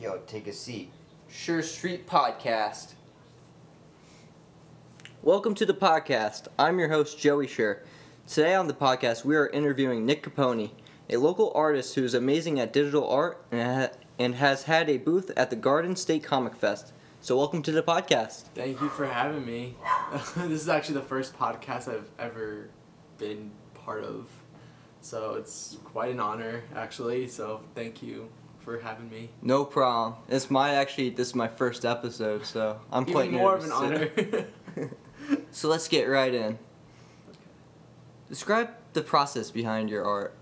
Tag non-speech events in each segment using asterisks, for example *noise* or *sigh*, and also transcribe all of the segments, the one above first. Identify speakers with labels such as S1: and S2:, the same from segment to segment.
S1: Yo, take a seat.
S2: Sure Street Podcast. Welcome to the podcast. I'm your host, Joey Sure. Today on the podcast, we are interviewing Nick Capone, a local artist who is amazing at digital art and, and has had a booth at the Garden State Comic Fest. So, welcome to the podcast.
S3: Thank you for having me. *laughs* this is actually the first podcast I've ever been part of. So it's quite an honor, actually. So thank you for having me.
S2: No problem. It's my actually this is my first episode, so I'm
S3: Even
S2: quite
S3: more of an honor. *laughs*
S2: so let's get right in. Describe the process behind your art.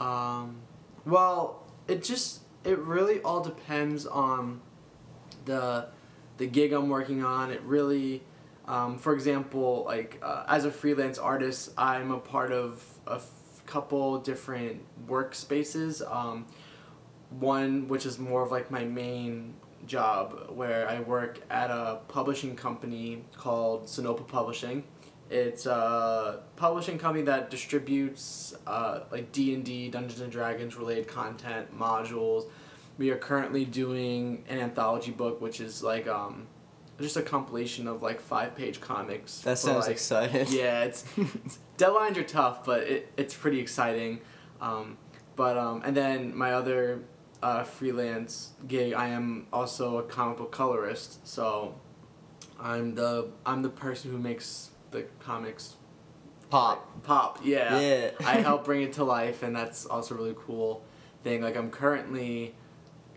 S3: Um, well, it just it really all depends on the the gig I'm working on. It really, um, for example, like uh, as a freelance artist, I'm a part of a f- couple different workspaces. Um, one which is more of like my main job, where I work at a publishing company called Sonopa Publishing. It's a publishing company that distributes uh, like D and D, Dungeons and Dragons related content modules. We are currently doing an anthology book, which is like um, just a compilation of like five page comics.
S2: That sounds
S3: like-
S2: exciting.
S3: Yeah, it's, *laughs* it's deadlines are tough, but it, it's pretty exciting. Um, but um, and then my other uh, freelance gig, I am also a comic book colorist. So I'm the I'm the person who makes the comics
S2: Pop.
S3: pop. Yeah.
S2: Yeah.
S3: I *laughs* help bring it to life, and that's also a really cool thing. Like I'm currently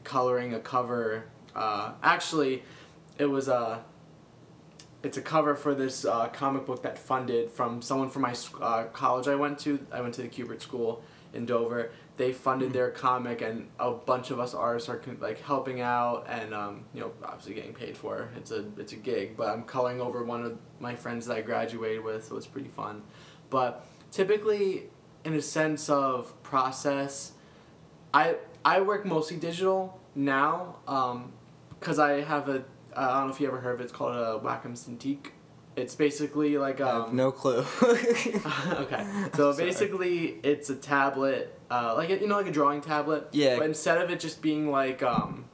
S3: coloring a cover. Uh, actually, it was a. It's a cover for this uh, comic book that funded from someone from my uh, college I went to. I went to the Kubert School in Dover. They funded mm-hmm. their comic, and a bunch of us artists are like helping out, and um, you know, obviously getting paid for. It's a it's a gig, but I'm coloring over one of my friends that I graduated with, so it's pretty fun. But typically, in a sense of process, I I work mostly digital now, um, because I have a I don't know if you ever heard of it. It's called a Wacom Cintiq. It's basically like
S2: I
S3: um,
S2: have no clue. *laughs*
S3: okay. *laughs* So basically, it's a tablet, uh, like a, you know, like a drawing tablet.
S2: Yeah.
S3: But instead of it just being like um,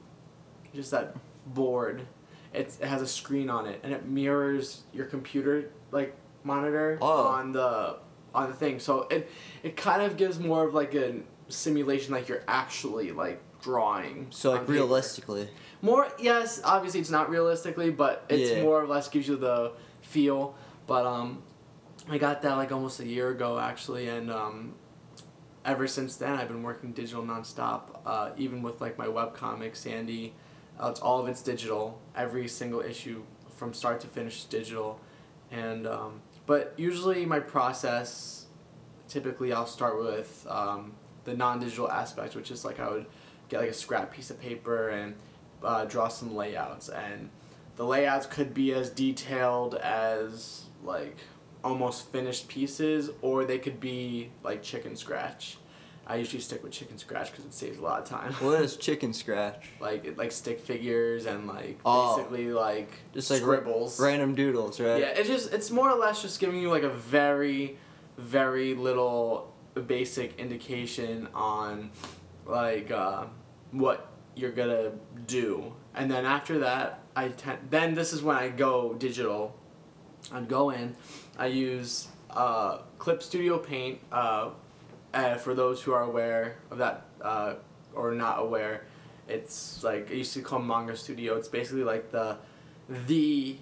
S3: just that board, it's, it has a screen on it, and it mirrors your computer like monitor
S2: Oh.
S3: on the on the thing. So it it kind of gives more of like a simulation, like you're actually like drawing.
S2: so like
S3: paper.
S2: realistically.
S3: More, yes. Obviously, it's not realistically, but it's
S2: Yeah.
S3: more or less gives you the feel. But um, I got that like almost a year ago actually, and um, ever since then I've been working digital nonstop. Uh, even with like my webcomic Sandy, uh, it's all of it's digital. Every single issue from start to finish is digital, and um, but usually my process, typically I'll start with um, the non-digital aspect, which is like I would get like a scrap piece of paper and uh, draw some layouts and the layouts could be as detailed as like almost finished pieces or they could be like chicken scratch i usually stick with chicken scratch because it saves a lot of time
S2: What is *laughs* chicken scratch?
S3: like it- like stick figures and like
S2: Oh.
S3: basically like
S2: Just like ra-
S3: scribbles
S2: random doodles, right?
S3: yeah it's just it's more or less just giving you like a very very little basic indication on like uh, what you're gonna do and then after that i tend then this is when i go digital. I'd go in i use uh, clip studio paint uh, uh, for those who are aware of that uh, or not aware it's like i used to call manga studio. It's basically like the the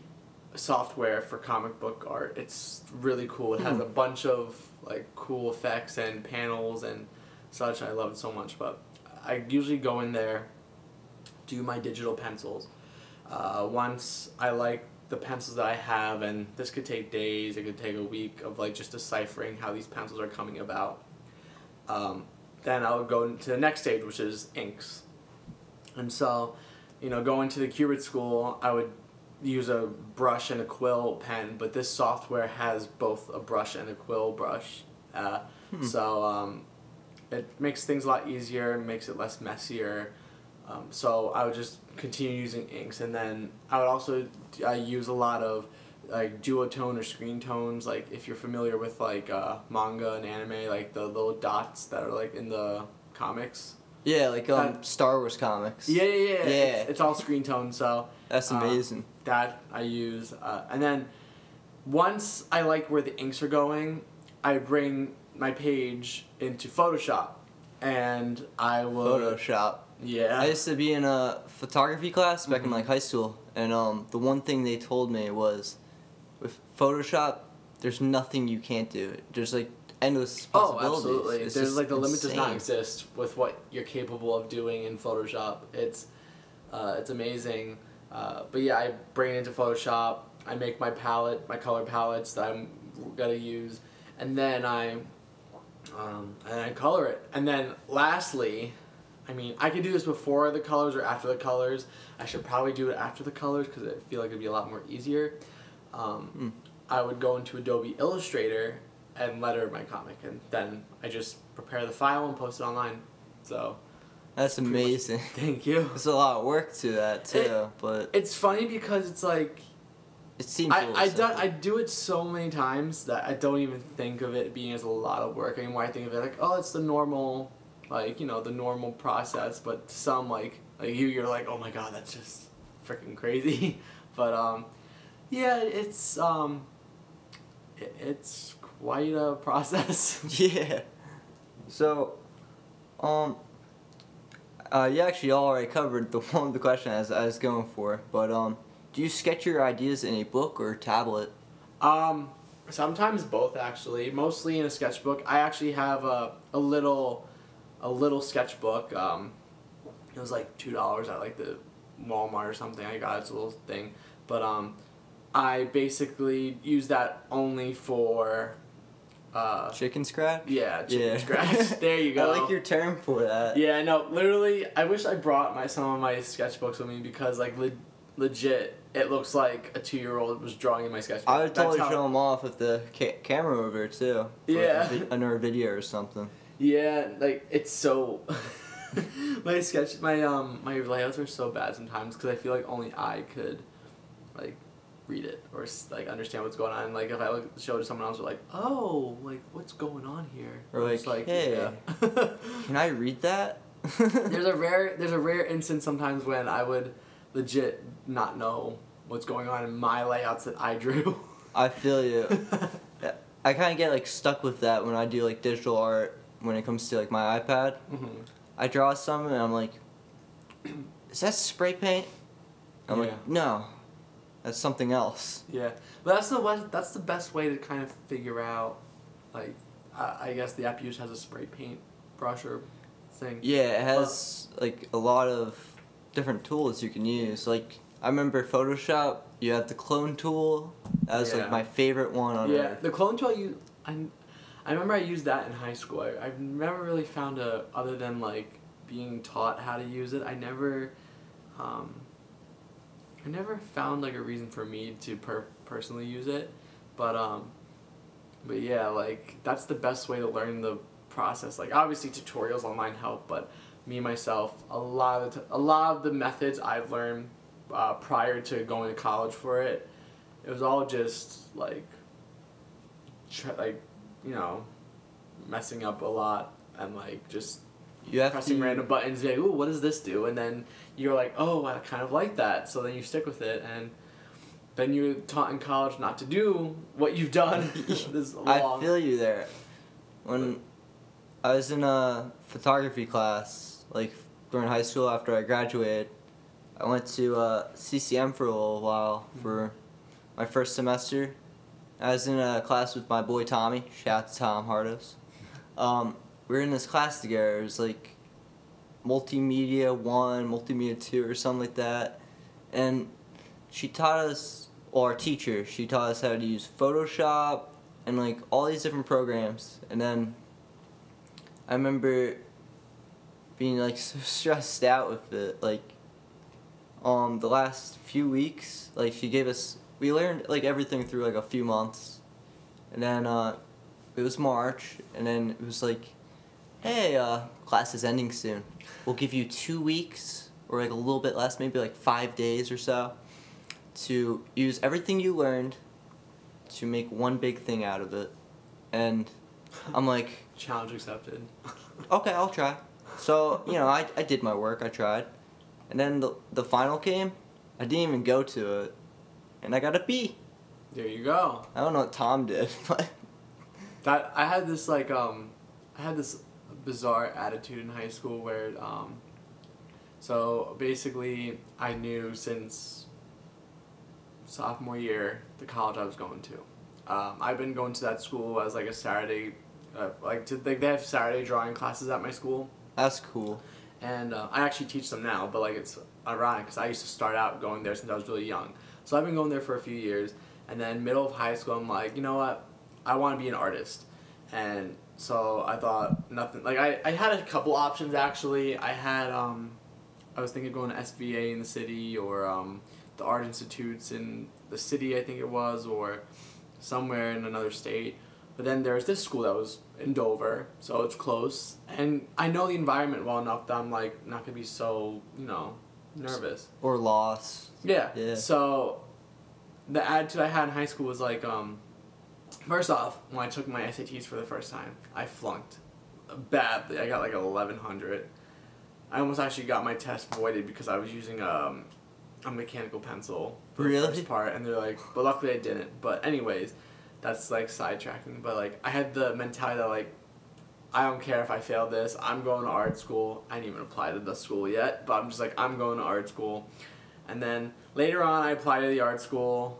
S3: software for comic book art. It's really cool. It has a bunch of like cool effects and panels and such i love it so much but i usually go in there do my digital pencils uh, once i like the pencils that i have and this could take days it could take a week of like just deciphering how these pencils are coming about um, then i'll go to the next stage which is inks. And so you know going to the Kubert school i would use a brush and a quill pen but this software has both a brush and a quill brush. Uh, so um, it makes things a lot easier makes it less messier um, so I would just continue using inks, and then I would also uh, use a lot of like duotone or screen tones. Like if you're familiar with like uh, manga and anime, like the little dots that are like in the comics.
S2: Yeah, like um,
S3: That-
S2: Star Wars comics.
S3: Yeah, yeah, yeah.
S2: Yeah.
S3: It's, it's all screen tone, so
S2: That's
S3: Uh,
S2: amazing.
S3: that I use. Uh, and then once I like where the inks are going, I bring my page into Photoshop, and I will.
S2: Photoshop.
S3: Yeah.
S2: I used to be in a photography class back in
S3: Mhm.
S2: like high school, and um, the one thing they told me was, with Photoshop, there's nothing you can't do. There's like endless possibilities.
S3: Oh,
S2: possibilities.
S3: absolutely.
S2: It's
S3: There's like the limit does not exist with what you're capable of doing in Photoshop. It's uh, it's amazing. Uh, but yeah, I bring it into Photoshop. I make my palette, my color palettes that I'm gonna use, and then I um, and I color it. And then lastly, I mean, I could do this before the colors or after the colors. I should probably do it after the colors because I feel like it'd be a lot more easier. Um,
S2: Hmm.
S3: I would go into Adobe Illustrator and letter my comic, and then I just prepare the file and post it online. So,
S2: That's
S3: pretty much-
S2: amazing. *laughs*
S3: thank you.
S2: It's a lot of work to that too,
S3: It-
S2: but
S3: It's funny because it's like
S2: it seems.
S3: I I, do. I do it so many times that I don't even think of it being as a lot of work anymore. I think of it like, oh, it's the normal, like you know, the normal process. But to some like like you, you're like, oh my god, that's just freaking crazy. *laughs* but um, yeah, it's um, it, it's quite a process. *laughs* *laughs*
S2: Yeah. So, um, uh, you actually already covered the one the question I was, I was going for, but um, do you sketch your ideas in a book or tablet?
S3: Um, sometimes both actually. Mostly in a sketchbook. I actually have a, a little, a little sketchbook. Um, it was like two dollars at like the Walmart or something. I got it. it's a little thing, but um, I basically use that only for, uh,
S2: Chicken scratch?
S3: yeah, chicken
S2: Yeah.
S3: scratch. *laughs* there you go.
S2: I like your term for that.
S3: Yeah, no, literally, I wish I brought my some of my sketchbooks with me because like le- legit, it looks like a two year old was drawing in my sketchbook.
S2: I would totally show them off with the ca- camera over it too. for, like,
S3: Yeah.
S2: a vi- another video or something.
S3: Yeah, like it's so. *laughs* my sketch, my um, my layouts are so bad sometimes because I feel like only I could, like, read it or like understand what's going on. Like if I look show it to someone else, they're like, oh, like what's going on here?
S2: Or
S3: It's
S2: like, hey.
S3: yeah. *laughs*
S2: Can I read that?
S3: there's a *laughs* rare, there's a rare instance sometimes when I would, legit not know what's going on in my layouts that I drew.
S2: I feel you. I kind of get like stuck with that when I do like digital art when it comes to like my iPad.
S3: Mhm.
S2: I draw some and I'm like, is that spray paint? I'm
S3: Yeah.
S2: like, no, that's something else.
S3: Yeah, but that's the best, that's the best way to kind of figure out, like, I, I guess the app use has a spray paint brush or thing.
S2: Yeah, it has like a lot of different tools you can use. Like I remember Photoshop, you have the clone tool. That was
S3: Yeah.
S2: like my favorite one on
S3: Yeah,
S2: earth.
S3: the clone tool you, I, I remember I used that in high school. I, I've never really found a other than like being taught how to use it. I never, um, I never found like a reason for me to per- personally use it, but um, but yeah, like that's the best way to learn the process. Like obviously tutorials online help, but me myself, a lot of the t- a lot of the methods I've learned uh, prior to going to college for it, it was all just like, tr- like, you know, messing up a lot and like just
S2: You have
S3: pressing
S2: to
S3: random buttons. Be like, ooh, what does this do? And then you're like, oh, I kind of like that. So then you stick with it, and then you're taught in college not to do what you've done. *laughs* *laughs*
S2: I feel you there. When I was in a photography class, like during high school after I graduated, I went to uh, CCM for a little while for my first semester. I was in a class with my boy Tommy. Shout out to Tom Hardos. Um, we were in this class together. It was like multimedia one, multimedia two, or something like that. And she taught us, or our teacher, she taught us how to use Photoshop and like all these different programs. And then I remember being like *laughs* so stressed out with it. Like, um, the last few weeks, like she gave us, we learned like everything through like a few months, and then uh, it was March, and then it was like, hey, uh, class is ending soon. We'll give you two weeks or like a little bit less, maybe like five days or so, to use everything you learned to make one big thing out of it. And I'm like,
S3: Challenge accepted. *laughs*
S2: okay, I'll try. So you know, I, I did my work. I tried, and then the the final came. I didn't even go to it, and I got a B.
S3: There you go.
S2: I don't know what Tom did, *laughs* but
S3: That I had this like um, I had this bizarre attitude in high school where um. So basically, I knew since sophomore year the college I was going to. Um, I've been going to that school as like a Saturday, uh, like to, like they have Saturday drawing classes at my school.
S2: that's cool.
S3: and uh, I actually teach them now. But like it's ironic because I used to start out going there since I was really young. So I've been going there for a few years, and then middle of high school, I'm like, you know what, I want to be an artist, and so I thought nothing. Like I, I had a couple options actually. I had um, I was thinking of going to SVA in the city or um, the art institutes in the city, I think it was, or somewhere in another state. But then there's this school that was in Dover, so it's close, and I know the environment well enough that I'm like not gonna be so you know nervous.
S2: Or loss.
S3: Yeah.
S2: Yeah.
S3: So the attitude I had in high school was like, um, first off, when I took my SATs for the first time, I flunked badly. I got like eleven hundred. I almost actually got my test voided because I was using um, a mechanical pencil for the
S2: Really?
S3: first part, and they're like, but luckily I didn't. But anyways, that's like sidetracking. But like I had the mentality that like. I don't care if I fail this. I'm going to art school. I didn't even apply to the school yet, but I'm just like I'm going to art school. And then later on, I applied to the art school,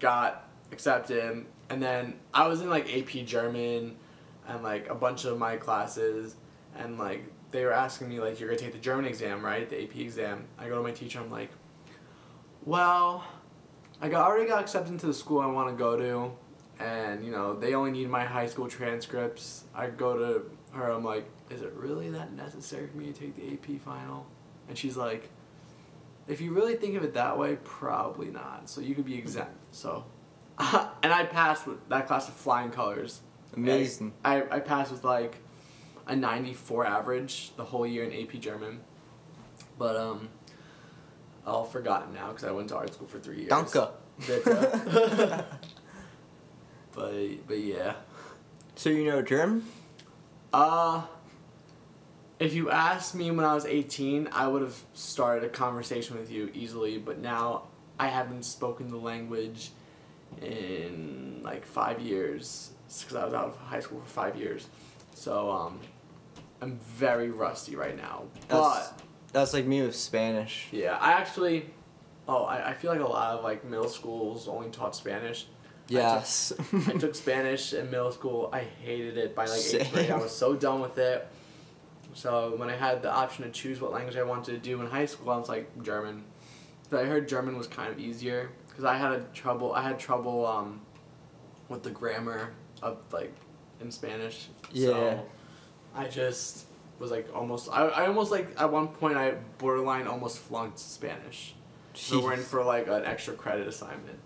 S3: got accepted, and then I was in like AP German and like a bunch of my classes, and like they were asking me like, "You're gonna take the German exam, right? The AP exam." I go to my teacher. I'm like, "Well, I got already got accepted into the school I want to go to, and you know they only need my high school transcripts." I go to her. I'm like, "Is it really that necessary for me to take the AP final?" And she's like, if you really think of it that way, probably not. So you could be exempt. So, *laughs* and I passed with that class with flying colors.
S2: Amazing.
S3: I, I passed with like a 94 average the whole year in AP German. But, um, all forgotten now because I went to art school for three years.
S2: Danke. *laughs* *laughs*
S3: But, but yeah.
S2: So you know German?
S3: Uh, if you asked me when I was 18, I would have started a conversation with you easily, but now I haven't spoken the language in like five years because I was out of high school for five years. So, um, I'm very rusty right now.
S2: That's,
S3: But,
S2: that's like me with Spanish.
S3: yeah, I actually, oh, I, I feel like a lot of like middle schools only taught Spanish.
S2: Yes. *laughs*
S3: I took Spanish in middle school. I hated it by like eighth grade. I was so done with it. So when I had the option to choose what language I wanted to do in high school, I was like German. But I heard German was kind of easier because I had a trouble. I had trouble um, with the grammar of like in Spanish.
S2: Yeah.
S3: So I just was like almost. I, I almost like at one point I borderline almost flunked Spanish. So we're in for like an extra credit assignment.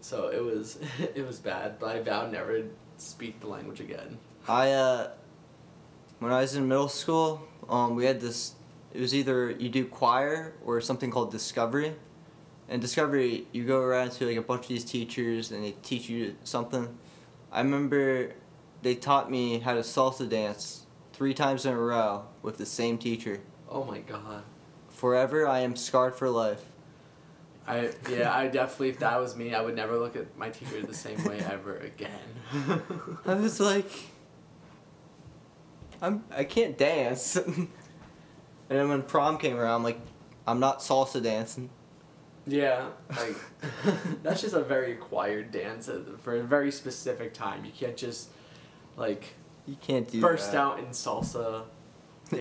S3: So it was *laughs* it was bad, but I vowed never to speak the language again.
S2: I uh, when I was in middle school, um, we had this. It was either you do choir or something called discovery. And discovery, you go around to like a bunch of these teachers and they teach you something. I remember they taught me how to salsa dance three times in a row with the same teacher.
S3: Oh my god.
S2: Forever, I am scarred for life.
S3: I yeah, I definitely if that was me, I would never look at my teacher the same way ever again. *laughs*
S2: I was like, I'm I can't dance. *laughs* and then when prom came around, I'm like, I'm not salsa dancing.
S3: yeah, like that's just a very acquired dance for a very specific time. You can't just like
S2: You can't do
S3: burst
S2: that.
S3: out in salsa. *laughs*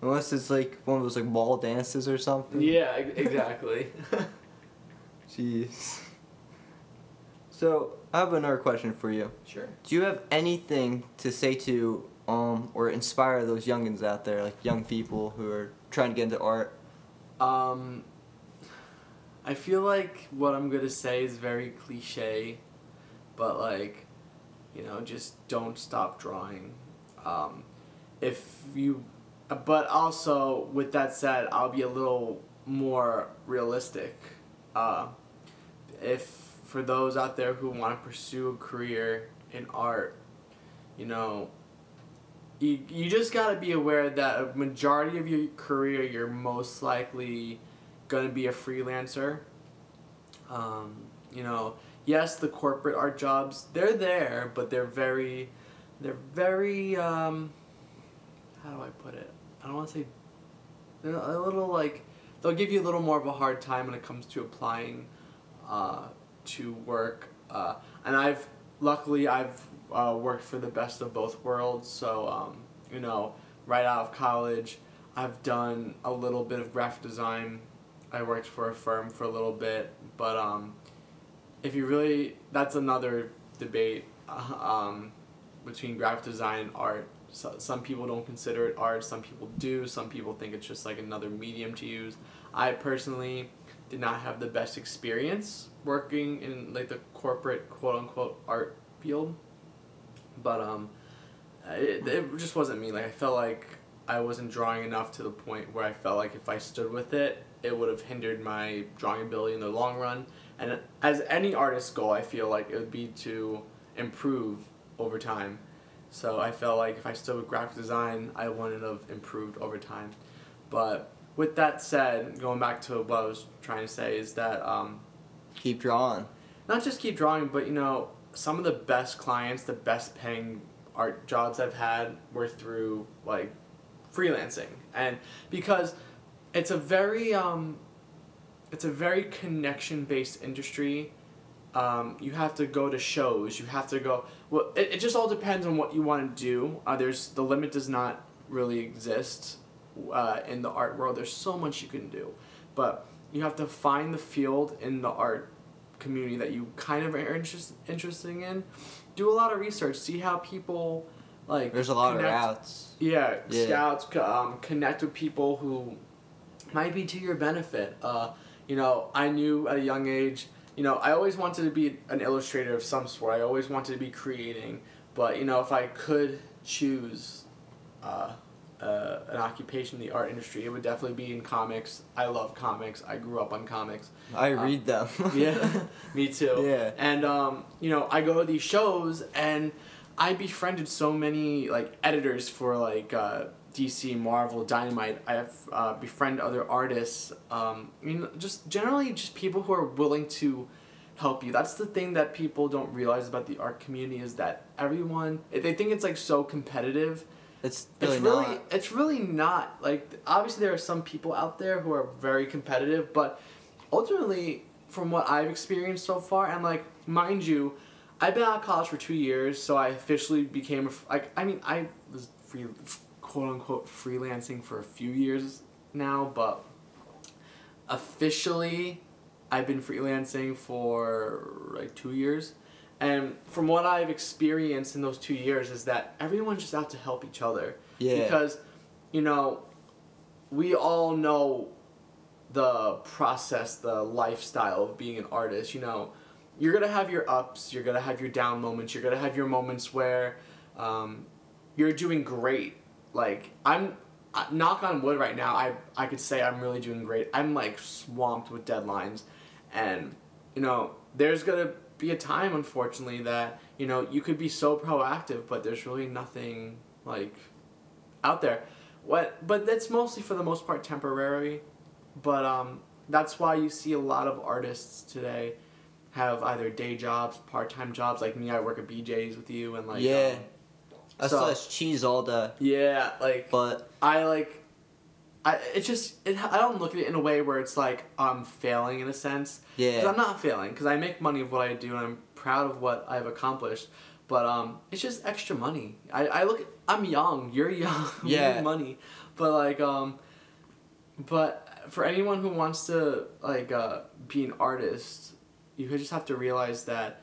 S3: dance.
S2: Unless it's like one of those like ball dances or something.
S3: yeah, exactly. *laughs*
S2: Jeez. So I have another question for you.
S3: sure.
S2: Do you have anything to say to um or inspire those youngins out there, like young people who are trying to get into art?
S3: Um, I feel like what I'm gonna say is very cliche, but like, you know, just don't stop drawing. Um, if you, but also with that said, I'll be a little more realistic. Uh, if for those out there who want to pursue a career in art, you know, you, you just got to be aware that a majority of your career you're most likely going to be a freelancer um, you know yes the corporate art jobs they're there but they're very they're very um, how do i put it i don't want to say they're a little like they'll give you a little more of a hard time when it comes to applying uh, to work uh, and i've luckily i've uh, worked for the best of both worlds. So, um, you know, right out of college, I've done a little bit of graphic design. I worked for a firm for a little bit, but um, if you really, that's another debate uh, um, between graphic design and art. So, some people don't consider it art, some people do, some people think it's just like another medium to use. I personally did not have the best experience working in like the corporate quote unquote art field but um, it, it just wasn't me. Like I felt like I wasn't drawing enough to the point where I felt like if I stood with it, it would have hindered my drawing ability in the long run. And as any artist's goal, I feel like it would be to improve over time. So I felt like if I still with graphic design, I wouldn't have improved over time. But with that said, going back to what I was trying to say is that um,
S2: keep drawing.
S3: Not just keep drawing, but you know, some of the best clients, the best paying art jobs I've had were through like freelancing, and because it's a very um, it's a very connection based industry. Um, you have to go to shows. You have to go. Well, it, it just all depends on what you want to do. Uh, there's the limit does not really exist uh, in the art world. There's so much you can do, but you have to find the field in the art community that you kind of are interest, interesting in, do a lot of research. See how people like.
S2: There's a lot connect, of routes.
S3: Yeah, yeah. scouts um, connect with people who might be to your benefit. Uh, you know, I knew at a young age. You know, I always wanted to be an illustrator of some sort. I always wanted to be creating, but you know, if I could choose. Uh, uh, an occupation in the art industry, it would definitely be in comics. I love comics. I grew up on comics.
S2: I um, read them. *laughs*
S3: yeah, me too.
S2: Yeah.
S3: And um, you know, I go to these shows and I befriended so many like editors for like uh, DC, Marvel, Dynamite. I have uh, befriend other artists. Um, I mean, just generally just people who are willing to help you. That's the thing that people don't realize about the art community is that everyone they think it's like so competitive
S2: it's really,
S3: it's really
S2: not.
S3: it's really not like obviously there are some people out there who are very competitive, but ultimately from what I've experienced so far and like mind you, I've been out of college for two years, so I officially became a, like I mean I was free quote unquote freelancing for a few years now, but officially I've been freelancing for like two years. And from what I've experienced in those two years is that everyone's just out to help each other.
S2: Yeah.
S3: Because, you know, we all know the process, the lifestyle of being an artist. You know, you're gonna have your ups, you're gonna have your down moments, you're gonna have your moments where um, you're doing great. Like I'm, knock on wood right now. I I could say I'm really doing great. I'm like swamped with deadlines, and you know, there's gonna be a time, unfortunately, that you know you could be so proactive, but there's really nothing like out there. What? But that's mostly for the most part temporary. But um, that's why you see a lot of artists today have either day jobs, part time jobs. Like me, I work at BJ's with you, and like
S2: yeah, um, I so, cheese all day.
S3: Yeah, like
S2: but
S3: I like I it just it, I don't look at it in a way where it's like I'm failing in a sense.
S2: Yeah.
S3: Because I'm not failing because I make money of what I do and I'm proud of what I've accomplished. But um, it's just extra money. I, I look. At, I'm young. You're young. *laughs*
S2: Yeah.
S3: money, but like um, but for anyone who wants to like uh, be an artist, you just have to realize that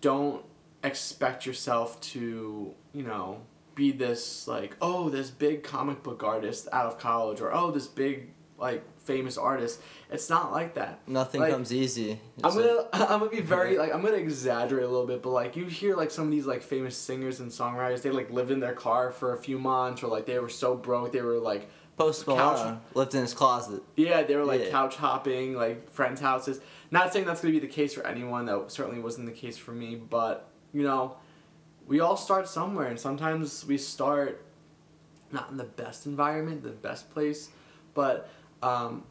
S3: don't expect yourself to you know be this like oh this big comic book artist out of college or oh this big like famous artist. It's not like that.
S2: Nothing
S3: like,
S2: comes easy.
S3: It's I'm gonna i *laughs* I'm gonna be very *laughs* like I'm gonna exaggerate a little bit, but like you hear like some of these like famous singers and songwriters, they like lived in their car for a few months or like they were so broke they were like
S2: Post Malone lived in his closet.
S3: Yeah, they were like yeah. couch hopping, like friends' houses. Not saying that's gonna be the case for anyone. That certainly wasn't the case for me. But you know, we all start somewhere, and sometimes we start not in the best environment, the best place, but um,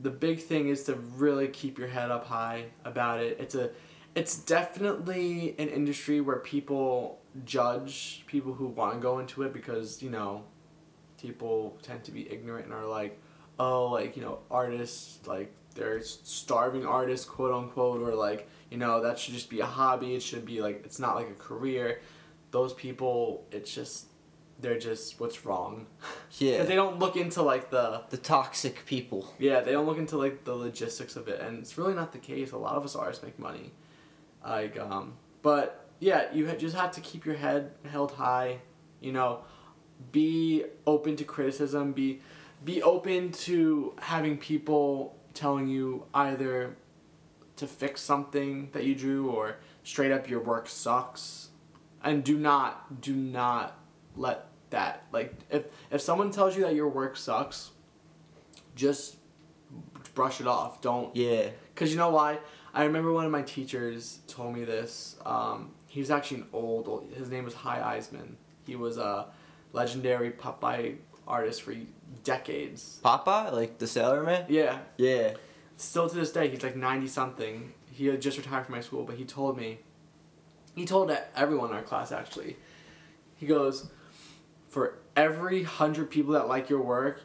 S3: the big thing is to really keep your head up high about it. It's a it's definitely an industry where people judge people who want to go into it because, you know, people tend to be ignorant and are like, "Oh, like, you know, artists like they're starving artists, quote unquote, or like, you know, that should just be a hobby. It should be like it's not like a career." Those people, it's just they're just what's wrong. *laughs*
S2: Yeah.
S3: Because they don't look into like the
S2: the toxic people.
S3: yeah, they don't look into like the logistics of it, and it's really not the case. A lot of us artists make money, like um, but yeah, you just have to keep your head held high, you know, be open to criticism, be be open to having people telling you either to fix something that you drew or straight up your work sucks, and do not do not let that like if if someone tells you that your work sucks just brush it off. Don't
S2: Yeah.
S3: because you know why? I remember one of my teachers told me this. Um, he was actually an old, old. His name was Hy Eisman. He was a legendary Popeye artist for decades.
S2: Popeye, like the Sailor Man.
S3: Yeah,
S2: Yeah.
S3: Still to this day, he's like ninety something. He had just retired from my school, but he told me. He told everyone in our class actually. He goes, for every hundred people that like your work,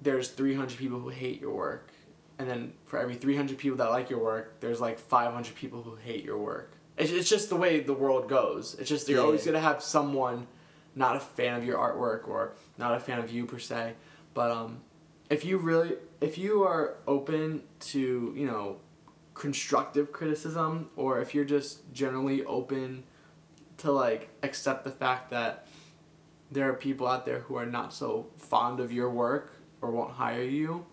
S3: there's three hundred people who hate your work, and then for every three hundred people that like your work, there's like five hundred people who hate your work. It's, it's just the way the world goes. It's just you're
S2: Yeah.
S3: always gonna have someone not a fan of your artwork or not a fan of you per se, but um, if you really if you are open to you know constructive criticism or if you're just generally open to like accept the fact that there are people out there who are not so fond of your work or won't hire you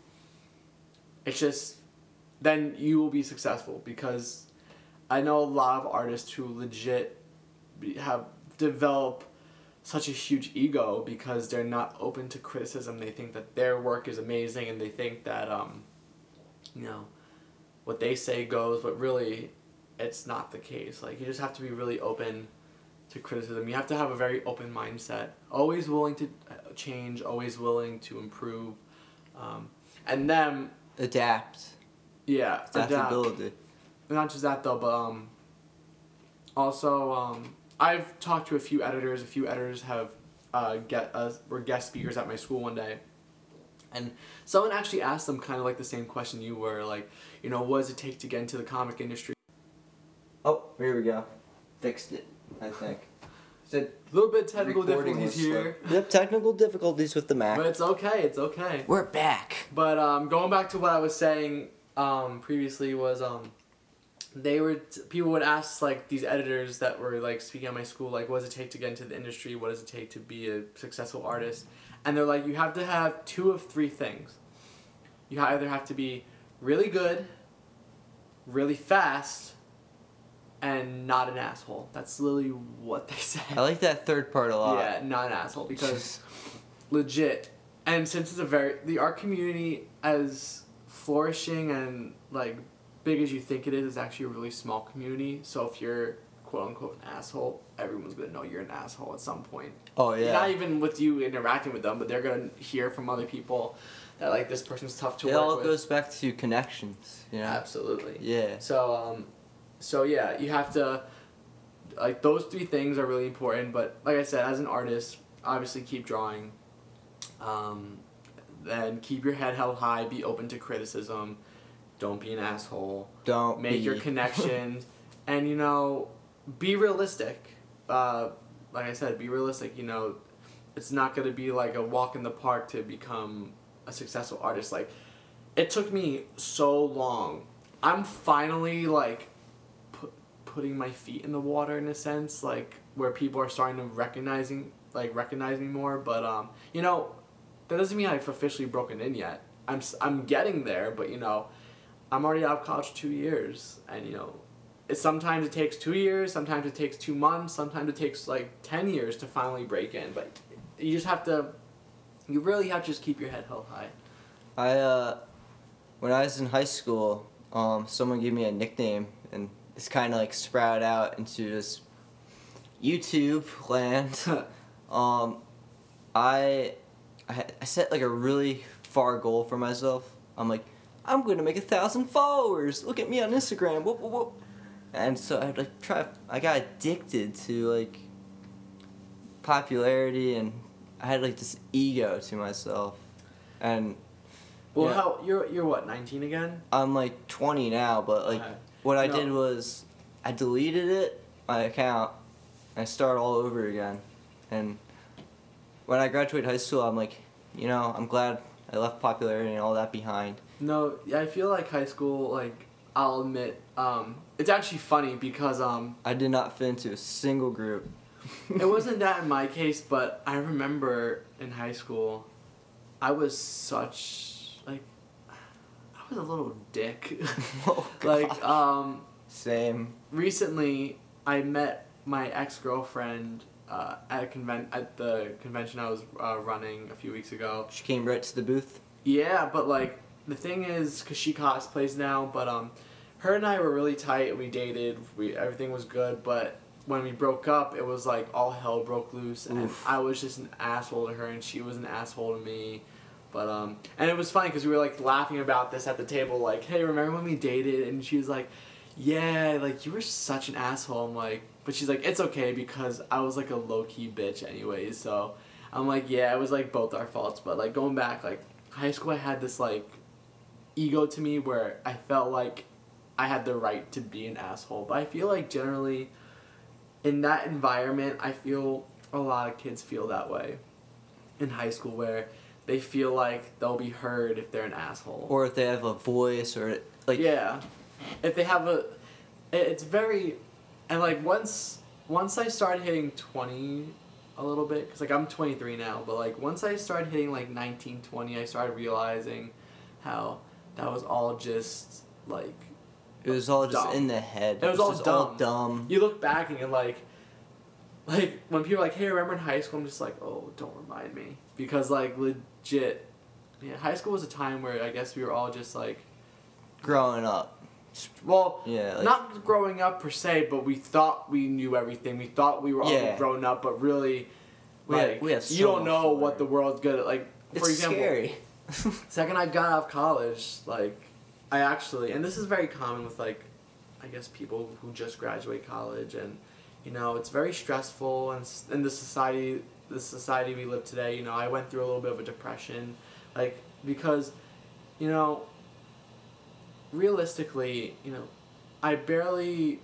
S3: it's just then you will be successful. Because i know a lot of artists who legit have develop such a huge ego because they're not open to criticism they think that their work is amazing and they think that um you know what they say goes but really it's not the case like you just have to be really open to criticism you have to have a very open mindset always willing to uh, change always willing to improve um, and then
S2: Adapt.
S3: yeah adapt.
S2: Adaptability.
S3: not just that though, but um, also um, I've talked to a few editors. A few editors have uh, get uh, were guest speakers at my school one day, and someone actually asked them kind of like the same question you were, like, you know, what does it take to get into the comic industry?
S2: Oh, here we go. Fixed it. I think. Said
S3: A little bit technical difficulties here,
S2: Yep, technical difficulties with the Mac.
S3: but it's okay. It's okay.
S2: We're back.
S3: But um, going back to what I was saying um, previously was um, they were people would ask like these editors that were like speaking at my school like what does it take to get into the industry? What does it take to be a successful artist? And they're like you have to have two of three things. You either have to be really good, really fast, and not an asshole. That's literally what they *laughs* said
S2: I like that third part a lot.
S3: Yeah, not an asshole because legit. And since it's a very the art community as flourishing and like big as you think it is is actually a really small community. So if you're quote unquote an asshole, everyone's gonna know you're an asshole at some point.
S2: Oh yeah.
S3: Not even with you interacting with them, but they're gonna hear from other people that like this person's tough to work.
S2: it
S3: work
S2: all
S3: with.
S2: goes back to connections. You know.
S3: Absolutely.
S2: Yeah.
S3: So um, so yeah, you have to like those three things are really important. But like I said, as an artist, obviously keep drawing. Um, then keep your head held high. Be open to criticism. Don't be an asshole.
S2: Don't
S3: Make your *laughs* connections, and you know, be realistic. Uh, like I said, be realistic. You know, it's not gonna be like a walk in the park to become a successful artist. Like, it took me so long. I'm finally like put, putting my feet in the water in a sense, like where people are starting to recognizing like recognize me more. But um, you know, that doesn't mean I've officially broken in yet. I'm I'm getting there, but you know, I'm already out of college two years, and you know, it sometimes it takes two years, sometimes it takes two months, sometimes it takes like ten years to finally break in. But you just have to, you really have to just keep your head held high.
S2: I uh, when I was in high school, um, someone gave me a nickname, and it's kind of like sprout out into this YouTube land. *laughs* um, I, I I set like a really far goal for myself. I'm like, I'm going to make a thousand followers. Look at me on Instagram. Whoop, whoop, whoop. And so I like try. I got addicted to like popularity, and I had like this ego to myself. And
S3: Well,
S2: Yeah.
S3: how you're you're what 19 again?
S2: I'm like 20 now, but like
S3: Okay.
S2: what I
S3: No.
S2: did was I deleted it, my account, and I start all over again. And when I graduated high school, I'm like, you know, I'm glad I left popularity and all that behind.
S3: No, yeah, I feel like high school. Like I'll admit, um, it's actually funny because um,
S2: I did not fit into a single group. *laughs*
S3: it wasn't that in my case, but I remember in high school, I was such like, I was a little dick. *laughs*
S2: oh, *laughs*
S3: like um,
S2: Same.
S3: recently I met my ex girlfriend uh, at a convent at the convention I was uh, running a few weeks ago.
S2: She came right to the booth.
S3: Yeah, but like the thing is, cause she cosplays now, but um, her and I were really tight. We dated. We everything was good, but when we broke up, it was like all hell broke loose, and
S2: Oof.
S3: I was just an asshole to her, and she was an asshole to me. But um, and it was funny because we were like laughing about this at the table, like, hey, remember when we dated? And she was like, yeah, like you were such an asshole. I'm like, but she's like, it's okay because I was like a low key bitch anyways. So I'm like, yeah, it was like both our faults. But like going back, like high school, I had this like ego to me where I felt like I had the right to be an asshole. But I feel like generally in that environment, I feel a lot of kids feel that way in high school where they feel like they'll be heard if they're an asshole.
S2: Or if they have a voice or like
S3: yeah, if they have a, it's very, and like once once I started hitting twenty, a little bit because like I'm twenty three now, but like once I started hitting like 19, 20, I started realizing how that was all just like
S2: it was all just
S3: Dumb.
S2: in the head.
S3: It was all
S2: just
S3: dumb.
S2: dumb.
S3: you look back and you're like, like when people are like, hey, remember in high school? I'm just like, oh, don't remind me because like legit, yeah, high school was a time where I guess we were all just like,
S2: Growing up.
S3: well,
S2: Yeah. Like,
S3: not growing up per se, but we thought we knew everything. We thought we were all
S2: Yeah.
S3: grown up, but really,
S2: We have-
S3: like,
S2: we have so
S3: you don't know what the world's good at. Like,
S2: it's
S3: for example,
S2: scary. *laughs*
S3: second I got out of college, like, I actually, and this is very common with like, I guess people who just graduate college, and you know, it's very stressful, and in the society, the society we live today, you know, I went through a little bit of a depression, like because, you know, realistically, you know, I barely.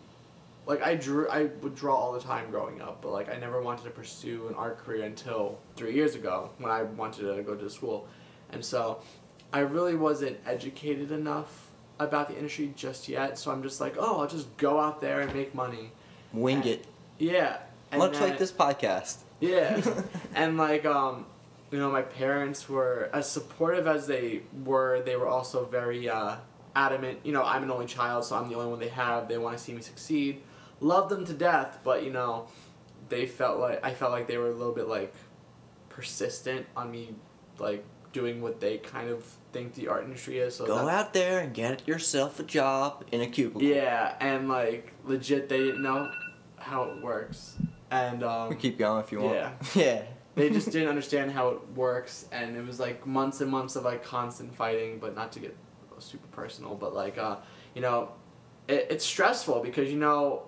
S3: Like I drew, I would draw all the time growing up, but like I never wanted to pursue an art career until three years ago when I wanted to go to school, and so I really wasn't educated enough about the industry just yet. So I'm just like, oh, I'll just go out there and make money.
S2: Wing it.
S3: Yeah. and
S2: Much like this podcast.
S3: yeah. *laughs* and like um you know my parents were as supportive as they were they were also very uh, adamant you know i'm an only child so i'm the only one they have they want to see me succeed love them to death but you know they felt like i felt like they were a little bit like persistent on me like doing what they kind of think the art industry is so
S2: Go out there and get yourself a job in a cubicle.
S3: yeah and like legit they didn't know how it works and um
S2: We keep going if you want.
S3: Yeah. *laughs*
S2: Yeah.
S3: they just didn't understand how it works and it was like months and months of like constant fighting but not to get super personal but like uh you know it, it's stressful because you know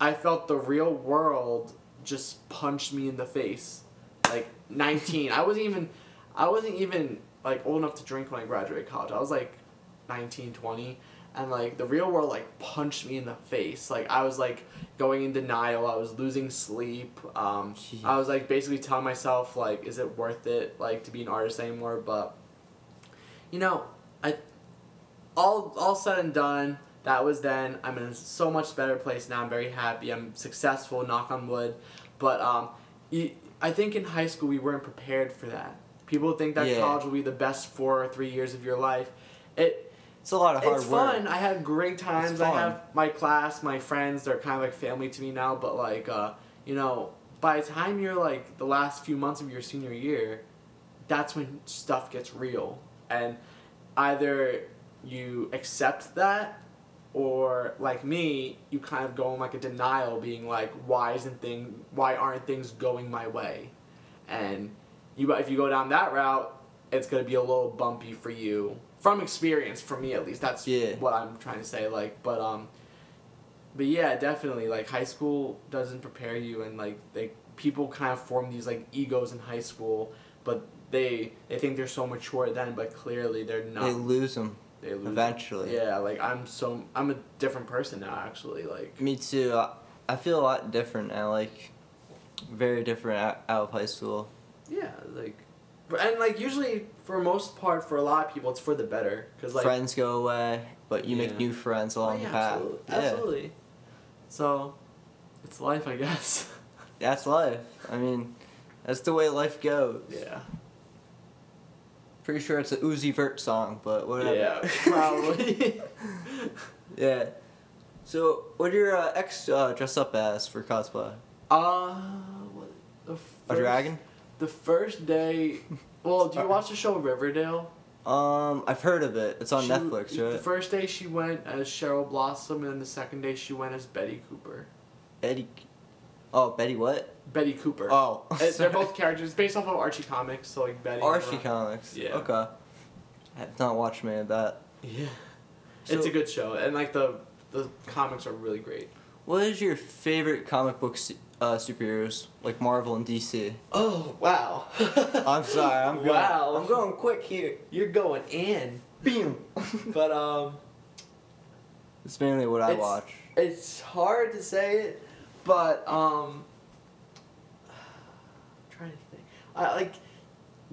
S3: i felt the real world just punched me in the face like 19 i wasn't even i wasn't even like old enough to drink when i graduated college. I was like 19 20 and like the real world like punched me in the face. Like i was like going in denial. I was losing sleep. Um, i was like basically telling myself like is it worth it like to be an artist anymore? But you know i all all said and done that was then. I'm in a so much better place now. I'm very happy. I'm successful knock on wood. But um i think in high school we weren't prepared for that people think that
S2: Yeah.
S3: college will be the best four or three years of your life it
S2: It's a lot of hard
S3: it's
S2: work.
S3: It's fun. I had great times. I have my class, my friends. They're kind of like family to me now. But like, uh, you know, by the time you're like the last few months of your senior year, that's when stuff gets real. And either you accept that, or like me, you kind of go in like a denial, being like, why isn't thing, why aren't things going my way? And you but if you go down that route, it's gonna be a little bumpy for you from experience. For me, at least, that's
S2: Yeah.
S3: what I'm trying to say. Like, but um, but yeah, definitely. Like high school doesn't prepare you, and like they people kind of form these like egos in high school, but they they think they're so mature then, but clearly they're not.
S2: They lose them
S3: They lose.
S2: eventually.
S3: Yeah, like I'm so I'm a different person now. Actually, like
S2: Me too. I, I feel a lot different now. Like very different out, out of high school.
S3: Yeah, like and like usually for most part for a lot of people it's for the better because like
S2: friends go away, but you
S3: Yeah.
S2: make new friends
S3: Oh,
S2: along
S3: yeah,
S2: the path.
S3: absolutely,
S2: Yeah.
S3: absolutely. So, it's life, I guess. *laughs*
S2: That's life. I mean, that's the way life goes.
S3: yeah.
S2: Pretty sure it's a Uzi Vert song, but whatever.
S3: Yeah, *laughs* probably. *laughs*
S2: yeah. So, what did your uh, ex uh, dress up as for cosplay?
S3: uh, what, the
S2: A dragon?
S3: The first day. Well, do you watch the show Riverdale?
S2: Um, I've heard of it. It's on
S3: She-
S2: Netflix, right?
S3: The first day she went as Cheryl Blossom, and then the second day she went as Betty Cooper.
S2: Betty. Oh, Betty what?
S3: Betty Cooper.
S2: Oh,
S3: They're *laughs* both characters based off of Archie comics, so like Betty.
S2: Archie comics.
S3: Yeah.
S2: Okay. I have not watched many of that.
S3: Yeah. it's a good show, and like the the comics are really great.
S2: What is your favorite comic book su- uh, superheroes, like Marvel and DC?
S3: Oh wow! *laughs*
S2: I'm sorry, I'm going,
S3: wow.
S2: I'm going quick here.
S3: You're going in,
S2: Beam. *laughs*
S3: but um,
S2: it's mainly what I
S3: It's-
S2: watch.
S3: it's hard to say it, but um, I'm trying to think. I like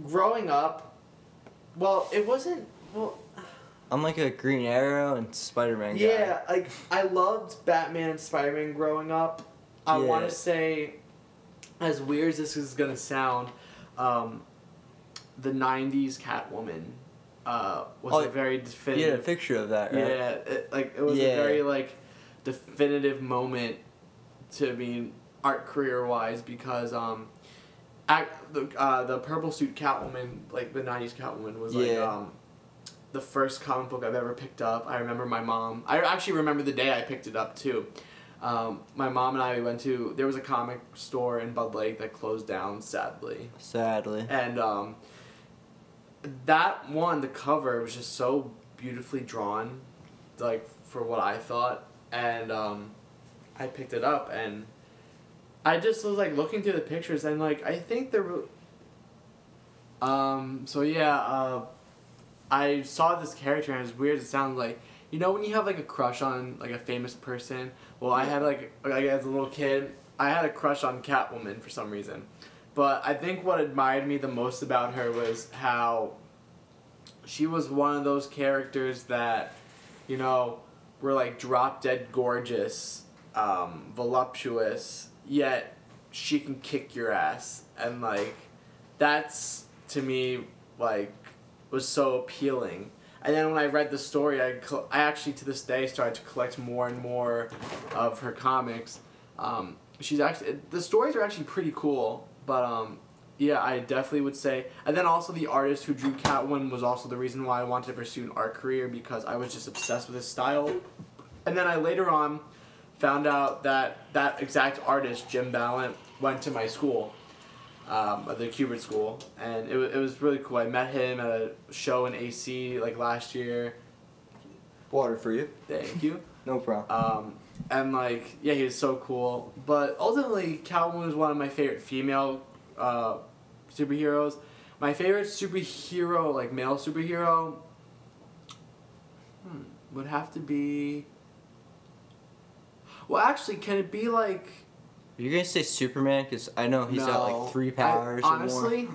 S3: growing up. Well, it wasn't. Well,
S2: I'm like a Green Arrow and Spider Man guy.
S3: yeah, like I loved Batman and Spider Man growing up. I
S2: Yeah.
S3: want to say, as weird as this is gonna sound, um, the '90s Catwoman uh, was
S2: Oh,
S3: a very
S2: You had a
S3: definitive.
S2: picture of that, right?
S3: Yeah, it, like it was
S2: Yeah.
S3: a very like definitive moment to me art career wise because um, act, the uh, the purple suit Catwoman like the '90s Catwoman was like
S2: Yeah.
S3: um, the first comic book I've ever picked up. I remember my mom. I actually remember the day I picked it up too. Um, my mom and I we went to there was a comic store in Bud Lake that closed down sadly.
S2: Sadly.
S3: and um, that one the cover was just so beautifully drawn like for what i thought. And um, i picked it up and i just was like looking through the pictures and like i think there were um, so yeah uh, i saw this character and as weird it sounds like you know when you have like a crush on like a famous person well i had like like as a little kid i had a crush on catwoman for some reason but I think what admired me the most about her was how she was one of those characters that, you know, were like drop dead gorgeous, um, voluptuous, yet she can kick your ass. And like, that's to me, like, was so appealing. And then when I read the story, I, col- I actually to this day started to collect more and more of her comics. Um, she's actually the stories are actually pretty cool, but um, yeah, I definitely would say. And then also the artist who drew Catwoman was also the reason why I wanted to pursue an art career because I was just obsessed with his style. And then I later on found out that that exact artist, Jim Balent, went to my school, um, at the Kubert School, and it, it was really cool. I met him at a show in AC like last year.
S2: Water for you.
S3: Thank you. *laughs*
S2: No problem.
S3: Um, and like, yeah, he was so cool. But ultimately, Catwoman was one of my favorite female uh, superheroes. My favorite superhero, like male superhero, hmm, would have to be. Well, actually, can it be like?
S2: Are gonna say Superman? Because I know he's got like three
S3: I-
S2: powers. or more.
S3: honestly,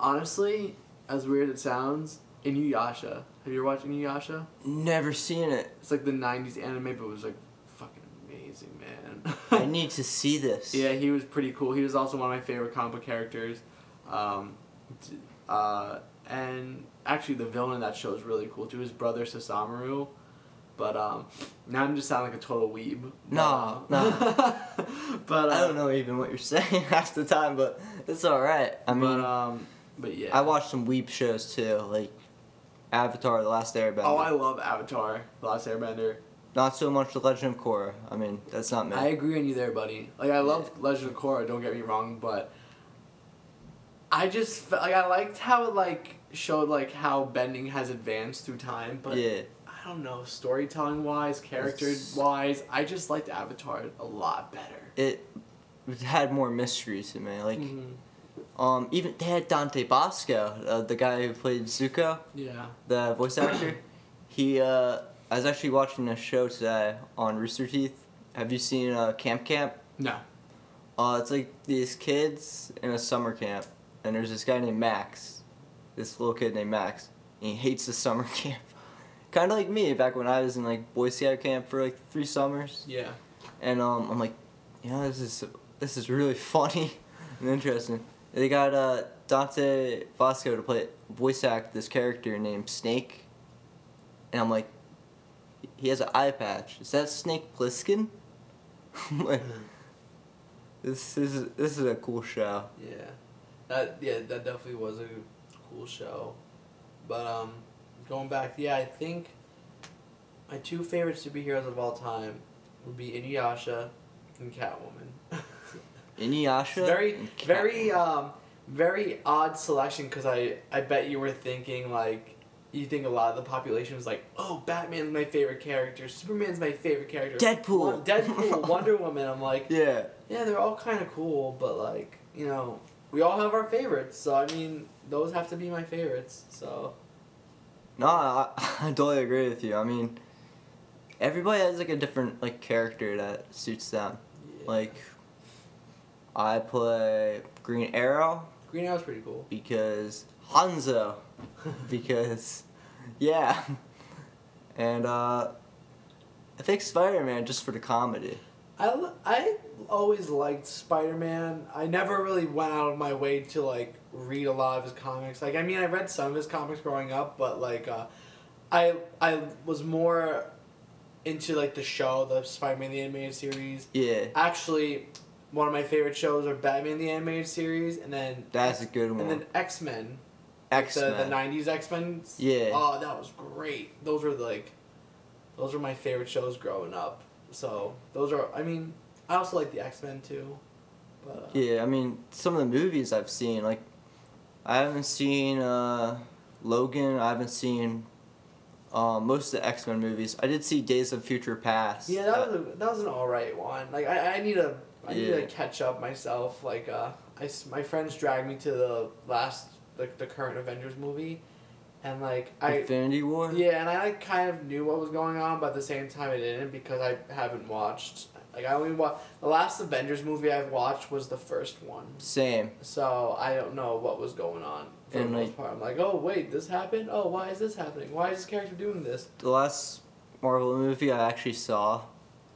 S3: honestly, as weird as it sounds, Inuyasha. Have you ever watched Inuyasha?
S2: Never seen it.
S3: It's like the '90s anime, but it was like fucking amazing, man.
S2: I *laughs* need to see this.
S3: Yeah, he was pretty cool. He was also one of my favorite comic book characters. Um, uh, and actually, the villain in that show is really cool too. His brother Sesshomaru. But um, now I'm just sounding like a total weeb.
S2: No,
S3: um, but uh, *laughs*
S2: I don't know even what you're *laughs* saying half the time, but it's all right. I mean,
S3: but um, but yeah.
S2: I watched some weep shows too, like Avatar: The Last Airbender.
S3: Oh, I love Avatar: The Last Airbender.
S2: Not so much The Legend of Korra. I mean, that's not me.
S3: I agree on you there, buddy. Like I love Legend of Korra. Don't get me wrong, but I just like I liked how it like showed like how bending has advanced through time, but
S2: yeah.
S3: I don't know storytelling wise, character wise, I just liked Avatar a lot better.
S2: It had more mystery to me. Like,
S3: Mhm.
S2: um, even they had Dante Basco, uh, the guy who played Zuko,
S3: Yeah.
S2: the voice actor. *clears throat* he, uh, I was actually watching a show today on Rooster Teeth. Have you seen uh, Camp Camp?
S3: No.
S2: Uh, it's like these kids in a summer camp, and there's this guy named Max, this little kid named Max, and he hates the summer *laughs* camp. Kind of like me back when I was in like Boy Scout camp for like three summers,
S3: Yeah.
S2: and um, I'm like, you know, this is this is really *laughs* funny and interesting. They got uh, Dante Basco to play voice act this character named Snake, and I'm like, he has an eye patch. Is that Snake Plissken? *laughs* I'm like, this is this is a cool show.
S3: Yeah, that yeah that definitely was a cool show, but um, going back, yeah, I think my two favorite superheroes of all time would be Inuyasha and Catwoman. *laughs*
S2: Inuyasha.
S3: very very um very odd selection because I I bet you were thinking like. You think a lot of the population was like, oh, Batman's my favorite character, Superman's my favorite character,
S2: Deadpool.
S3: Deadpool, *laughs* Wonder Woman. I'm like,
S2: Yeah.
S3: yeah, they're all kind of cool, but like, you know, we all have our favorites. So I mean, those have to be my favorites. So
S2: No, I, *laughs* I totally agree with you. I mean, everybody has like a different like character that suits them.
S3: yeah.
S2: Like, I play Green Arrow
S3: Green Arrow's pretty cool.
S2: because Hanzo. *laughs* because, yeah, and uh, I think Spider Man just for the comedy.
S3: I, I always liked Spider Man. I never really went out of my way to like read a lot of his comics. Like I mean, I read some of his comics growing up, but like, uh, I I was more into like the show, the Spider Man the animated series.
S2: Yeah,
S3: Actually, one of my favorite shows are Batman the animated series, and then
S2: that's a good one.
S3: and then X Men.
S2: X
S3: The, the 90s X Men.
S2: Yeah.
S3: Oh, that was great. Those were like, those were my favorite shows growing up. So those are. I mean, I also like the X Men too. But uh,
S2: Yeah, I mean, some of the movies I've seen, like, I haven't seen uh, Logan. I haven't seen uh, most of the X Men movies. I did see Days of Future Past.
S3: yeah, that was a, that was an all right one. Like I, I need to I need to catch up myself. Like uh, I my friends dragged me to the last like the current Avengers movie, and like I
S2: Infinity War.
S3: Yeah, and I like kind of knew what was going on, but at the same time I didn't because I haven't watched. Like I only watched the last Avengers movie I've watched was the first one,
S2: Same.
S3: so I don't know what was going on for
S2: And,
S3: the most
S2: like-
S3: part. I'm like, oh wait, this happened. Oh, why is this happening? Why is this character doing this?
S2: The last Marvel movie I actually saw,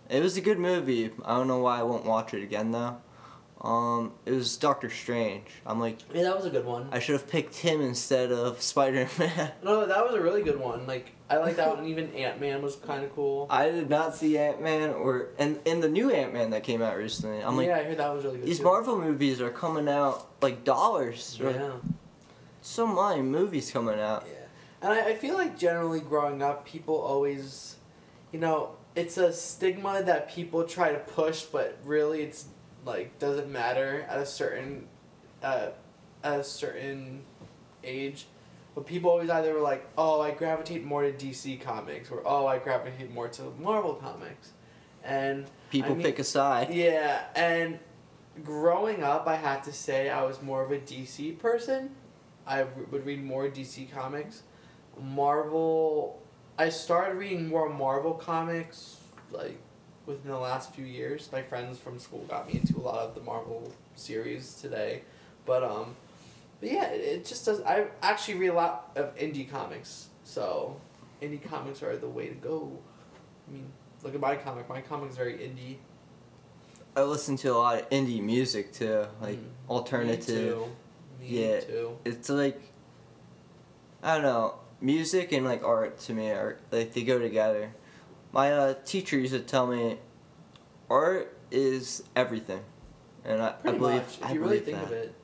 S2: it was a good movie. I don't know why I won't watch it again though. Um, it was Doctor Strange. I'm like,
S3: Yeah, that was a good one.
S2: I should have picked him instead of Spider Man. *laughs*
S3: No, that was a really good one. Like I like that one. Even Ant Man was kind of cool. *laughs*
S2: I did not see Ant Man or and and the new Ant Man that came out recently. I'm like,
S3: yeah, I heard that was really good.
S2: these
S3: too.
S2: Marvel movies are coming out like dollars. Like,
S3: Yeah.
S2: So many movies coming out.
S3: Yeah. And I, I feel like generally growing up, people always, you know, it's a stigma that people try to push, but really it's like does it matter at a certain, uh, at a certain age. But people always either were like, oh, I gravitate more to DC comics, or oh, I gravitate more to Marvel comics, and
S2: People
S3: I mean-
S2: pick a side.
S3: yeah, and growing up, I have to say I was more of a DC person. I would read more DC comics. Marvel, I started reading more Marvel comics like within the last few years. My friends from school got me into a lot of the Marvel series today, but um, but yeah, it, it just does. I actually read a lot of indie comics, so indie comics are the way to go. I mean, look at my comic. My comic's very indie.
S2: I listen to a lot of indie music too, like
S3: Mm.
S2: alternative.
S3: Me too. Me
S2: Yeah.
S3: too.
S2: It's like I don't know, music and like art to me are like they go together. My uh, teacher used to tell me, art is everything, and I, I
S3: Pretty
S2: believe
S3: much. If
S2: I
S3: you really
S2: believe
S3: think
S2: that.
S3: of it,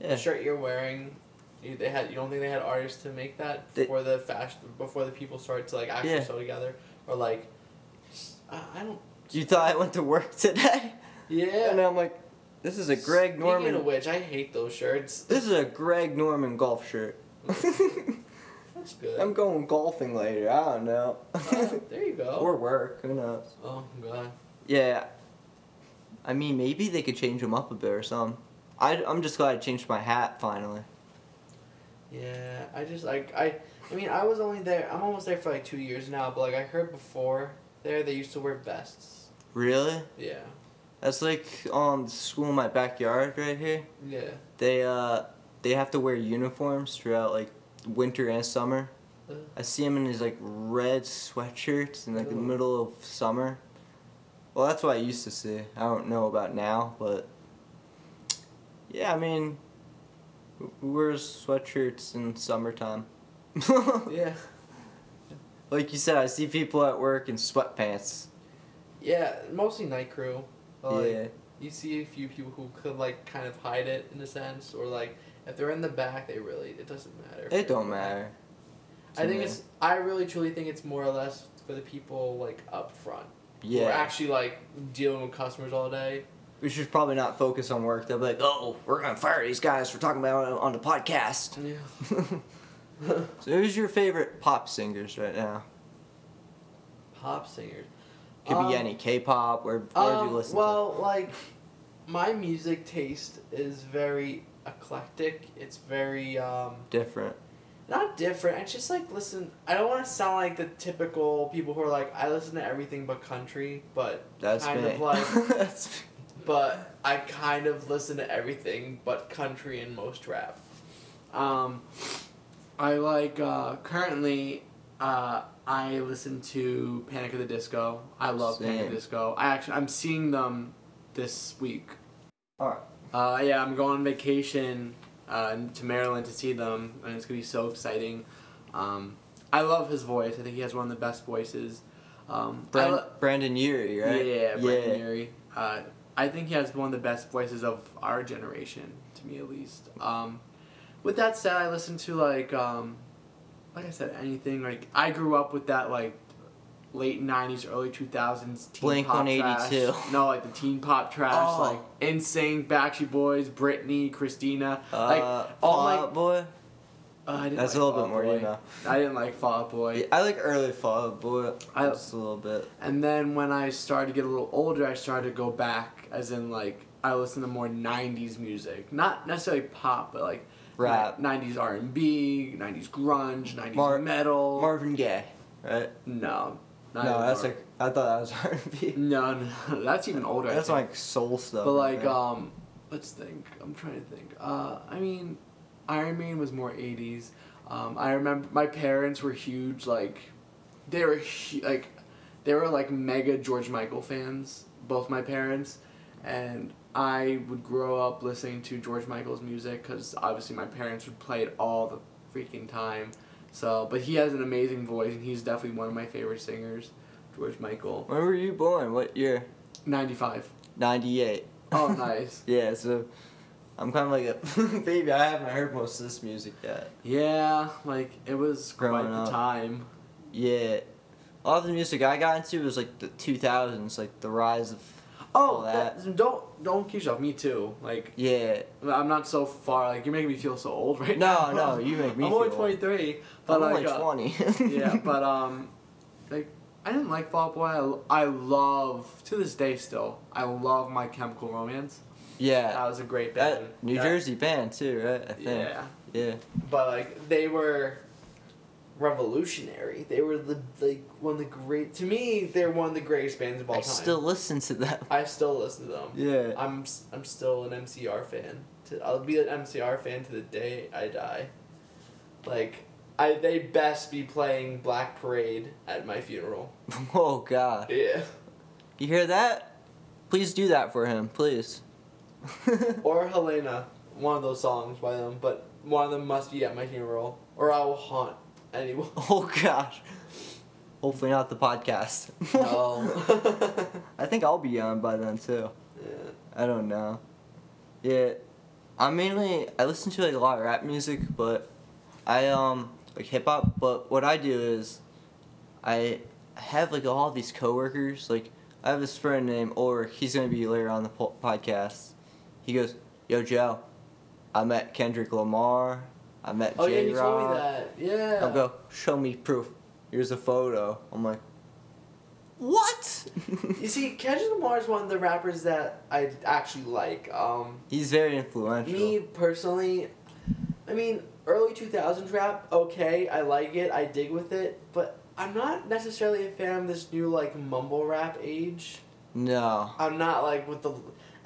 S2: Yeah.
S3: the shirt you're wearing, you, they had. You don't think they had artists to make that
S2: They-
S3: before the fashion before the people started to like actually
S2: Yeah.
S3: sew together or like. I, I don't.
S2: You thought I went to work *laughs* today?
S3: Yeah.
S2: And I'm like, This is a Greg
S3: Speaking of
S2: Norman.
S3: which, I hate those shirts.
S2: This is a Greg Norman golf shirt. *laughs*
S3: That's good.
S2: I'm going golfing later. I don't know.
S3: Oh, there you go. *laughs*
S2: or work. Who knows?
S3: oh god.
S2: Yeah. I mean, maybe they could change them up a bit or something. I, I'm just glad I changed my hat finally.
S3: Yeah, I just like I. I mean, I was only there. I'm almost there for like two years now. But like I heard before, there they used to wear vests.
S2: Really?
S3: Yeah.
S2: That's like um school in my backyard right here.
S3: Yeah.
S2: They uh they have to wear uniforms throughout like winter and summer.
S3: Uh.
S2: I see him in his like red sweatshirts in like the middle of summer. Well, that's what I used to see. I don't know about now, but yeah, I mean, who wears sweatshirts in summertime? *laughs*
S3: Yeah.
S2: Like you said, I see people at work in sweatpants.
S3: Yeah. Mostly night crew. Like,
S2: yeah.
S3: You see a few people who could like kind of hide it in a sense, or like if they're in the back, they really it doesn't matter.
S2: It don't matter.
S3: I think
S2: me.
S3: it's. I really truly think it's more or less for the people like up front. Yeah. Who are actually like dealing with customers all day.
S2: We should probably not focus on work. They'll be like, "Oh, we're gonna fire these guys for talking about it on the podcast."
S3: Yeah. *laughs* *laughs*
S2: so, who's your favorite pop singers right now?
S3: Pop singers.
S2: Could
S3: Um,
S2: be any K-pop. Where where do you
S3: Um,
S2: listen
S3: well, like, my music taste is very eclectic. It's very um.
S2: Different.
S3: not different. I just like listen. I don't want to sound like the typical people who are like I listen to everything but country, but
S2: That's
S3: kind
S2: me.
S3: of like, *laughs*
S2: That's-
S3: but I kind of listen to everything but country and most rap. Um, I like uh, currently. Uh, I listen to Panic at the Disco. I love Panic at
S2: Same.
S3: the Disco. I actually I'm seeing them this week.
S2: Alright.
S3: Uh, yeah, I'm going on vacation uh, to Maryland to see them, and it's gonna be so exciting. Um, I love his voice. I think he has one of the best voices. Um,
S2: Brand,
S3: lo-
S2: Brendon Urie, right?
S3: yeah, Brendon
S2: yeah.
S3: Urie. Uh, I think he has one of the best voices of our generation, to me at least. Um, with that said, I listen to like, um, like I said, anything. Like I grew up with that like late '90s, early 2000s teen
S2: Blink
S3: pop
S2: 182.
S3: trash. *laughs* No, like the teen pop trash,
S2: Oh.
S3: like NSYNC, Backstreet Boys, Britney, Christina.
S2: Uh,
S3: like all
S2: Fall. Out Boy.
S3: Uh, I didn't
S2: That's
S3: like
S2: a little bit more,
S3: Boy.
S2: you know.
S3: I didn't like Fall Out Boy.
S2: Yeah, I like early Fall Out Boy.
S3: I-
S2: just a little bit.
S3: And then when I started to get a little older, I started to go back, as in like I listen to more '90s music, not necessarily pop, but like
S2: Rap.
S3: '90s R&B, '90s grunge, '90s
S2: Mar-
S3: metal.
S2: Marvin Gaye, right?
S3: no, not
S2: no, that's like I thought that was *laughs* R&B.
S3: no, no, *laughs* that's even older.
S2: That's like soul stuff.
S3: But like,
S2: think.
S3: um, let's think. I'm trying to think. Uh, I mean, Iron Maiden was more '80s. Um, I remember my parents were huge. Like, they were hu- like, they were like mega George Michael fans. Both my parents, and I would grow up listening to George Michael's music because obviously my parents would play it all the freaking time. So, but he has an amazing voice, and he's definitely one of my favorite singers, George Michael.
S2: when were you born? What year?
S3: Ninety-five.
S2: Ninety-eight.
S3: Oh, *laughs* nice.
S2: Yeah, so I'm kind of like a *laughs* baby. I haven't heard most of this music yet.
S3: Yeah, like it was
S2: Growing
S3: quite the
S2: up.
S3: time.
S2: Yeah, all of the music I got into was like the 2000s, like the rise of.
S3: Oh,
S2: All
S3: that, don't don't kid yourself. Me too. Like
S2: Yeah,
S3: I'm not so far. Like you're making me feel so old right
S2: No,
S3: now.
S2: no, no, you make *laughs* me
S3: I'm only
S2: feel old.
S3: 23, but
S2: I'm
S3: like
S2: only
S3: uh,
S2: 20. *laughs*
S3: yeah, but um, like I didn't like Fall Out Boy. I, I love to this day still. I love My Chemical Romance.
S2: yeah,
S3: That was a great band.
S2: that New
S3: That-
S2: Jersey band too, right? I think.
S3: Yeah,
S2: Yeah.
S3: but like they were revolutionary. They were the like one of the great. To me, they're one of the greatest bands of all
S2: I
S3: time.
S2: I still listen to them.
S3: I still listen to them.
S2: Yeah.
S3: I'm I'm still an MCR fan. To, I'll be an MCR fan to the day I die. Like, I they best be playing Black Parade at my funeral. *laughs*
S2: Oh God.
S3: Yeah.
S2: You hear that? Please do that for him, please. *laughs*
S3: Or Helena, one of those songs by them, but one of them must be at my funeral, or I will haunt anyone. *laughs*
S2: oh gosh. Hopefully not the podcast.
S3: No.
S2: I think I'll be on by then too.
S3: yeah.
S2: I don't know. Yeah, I mainly I listen to like a lot of rap music, but I um like hip hop. But what I do is, I have like all these coworkers. Like I have this friend named Ulrich. He's gonna be later on the po- podcast, he goes, "Yo, Joe, I met Kendrick Lamar. I met
S3: Oh yeah,
S2: J
S3: you told me that. Yeah.
S2: I'll go, "Show me proof. Here's a photo." I'm like, "What?" *laughs*
S3: You see, Kendrick Lamar is one of the rappers that I actually like. Um,
S2: He's very influential.
S3: me personally, I mean, early 2000s rap, okay, I like it, I dig with it, but I'm not necessarily a fan of this new, like, mumble rap age.
S2: No.
S3: I'm not, like, with the,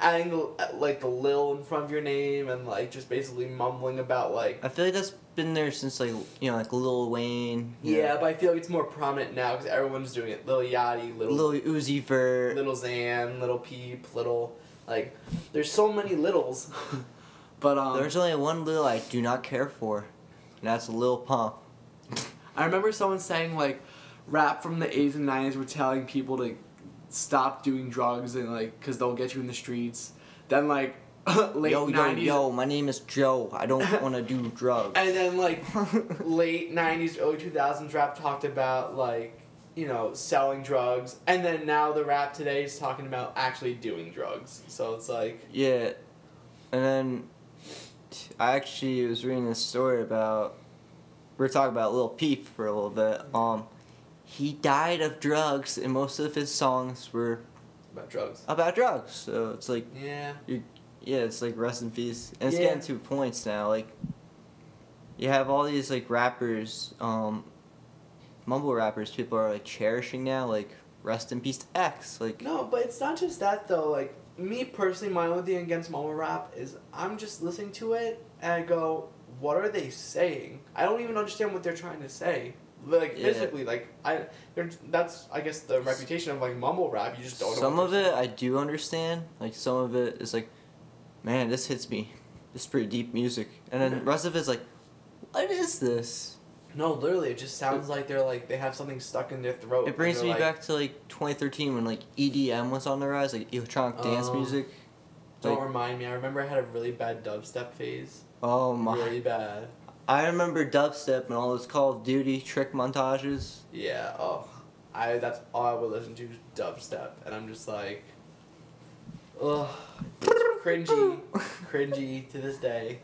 S3: adding, the, like, the lil in front of your name and, like, just basically mumbling about, like,
S2: I feel like that's been there since like you know like Lil Wayne.
S3: yeah,
S2: know,
S3: but I feel like it's more prominent now because everyone's doing it. Lil Yachty, Little,
S2: Lil Uzi Vert.
S3: Little Xan, Little Peep, Little, like, there's so many littles. *laughs* but, um.
S2: There's only one Lil I do not care for, and that's Lil Pump. *laughs*
S3: I remember someone saying like rap from the 80s and 90s were telling people to stop doing drugs and like because they'll get you in the streets. Then like *laughs* late
S2: yo, yo, yo, my name is Joe. I don't *laughs* want to do drugs.
S3: and then like late 90s early 2000s rap talked about like you know selling drugs and then now the rap today is talking about actually doing drugs. So it's like
S2: yeah, and then I actually was reading this story about. We are talking about Lil Peep for a little bit. Um, he died of drugs, and most of his songs were
S3: about drugs.
S2: about drugs. So it's like
S3: Yeah.
S2: Yeah, it's like rest in peace. And it's
S3: Yeah.
S2: getting to points now. Like, you have all these like rappers, um, mumble rappers. People are like cherishing now. Like, rest in peace to X. Like,
S3: No, but it's not just that though. Like me personally, my only thing against mumble rap is I'm just listening to it and I go, "What are they saying?" I don't even understand what they're trying to say. Like
S2: Yeah.
S3: physically, like I, they're, that's I guess the reputation of like mumble rap. You just don't.
S2: some of it I do understand. Like, some of it is like, man, this hits me. This is pretty deep music. And then the rest of it's like, what is this?
S3: No, literally, it just sounds like they're like they have something stuck in their throat.
S2: It brings me
S3: like,
S2: back to like 2013 when like EDM was on the rise, like electronic dance
S3: Oh.
S2: music.
S3: Don't
S2: like-
S3: remind me. I remember I had a really bad dubstep phase.
S2: Oh my.
S3: Really bad.
S2: I remember dubstep and all those Call of Duty trick montages.
S3: Yeah. Oh, I. That's all I would listen to dubstep, and I'm just like, ugh, it's *laughs* cringy, cringy to this day.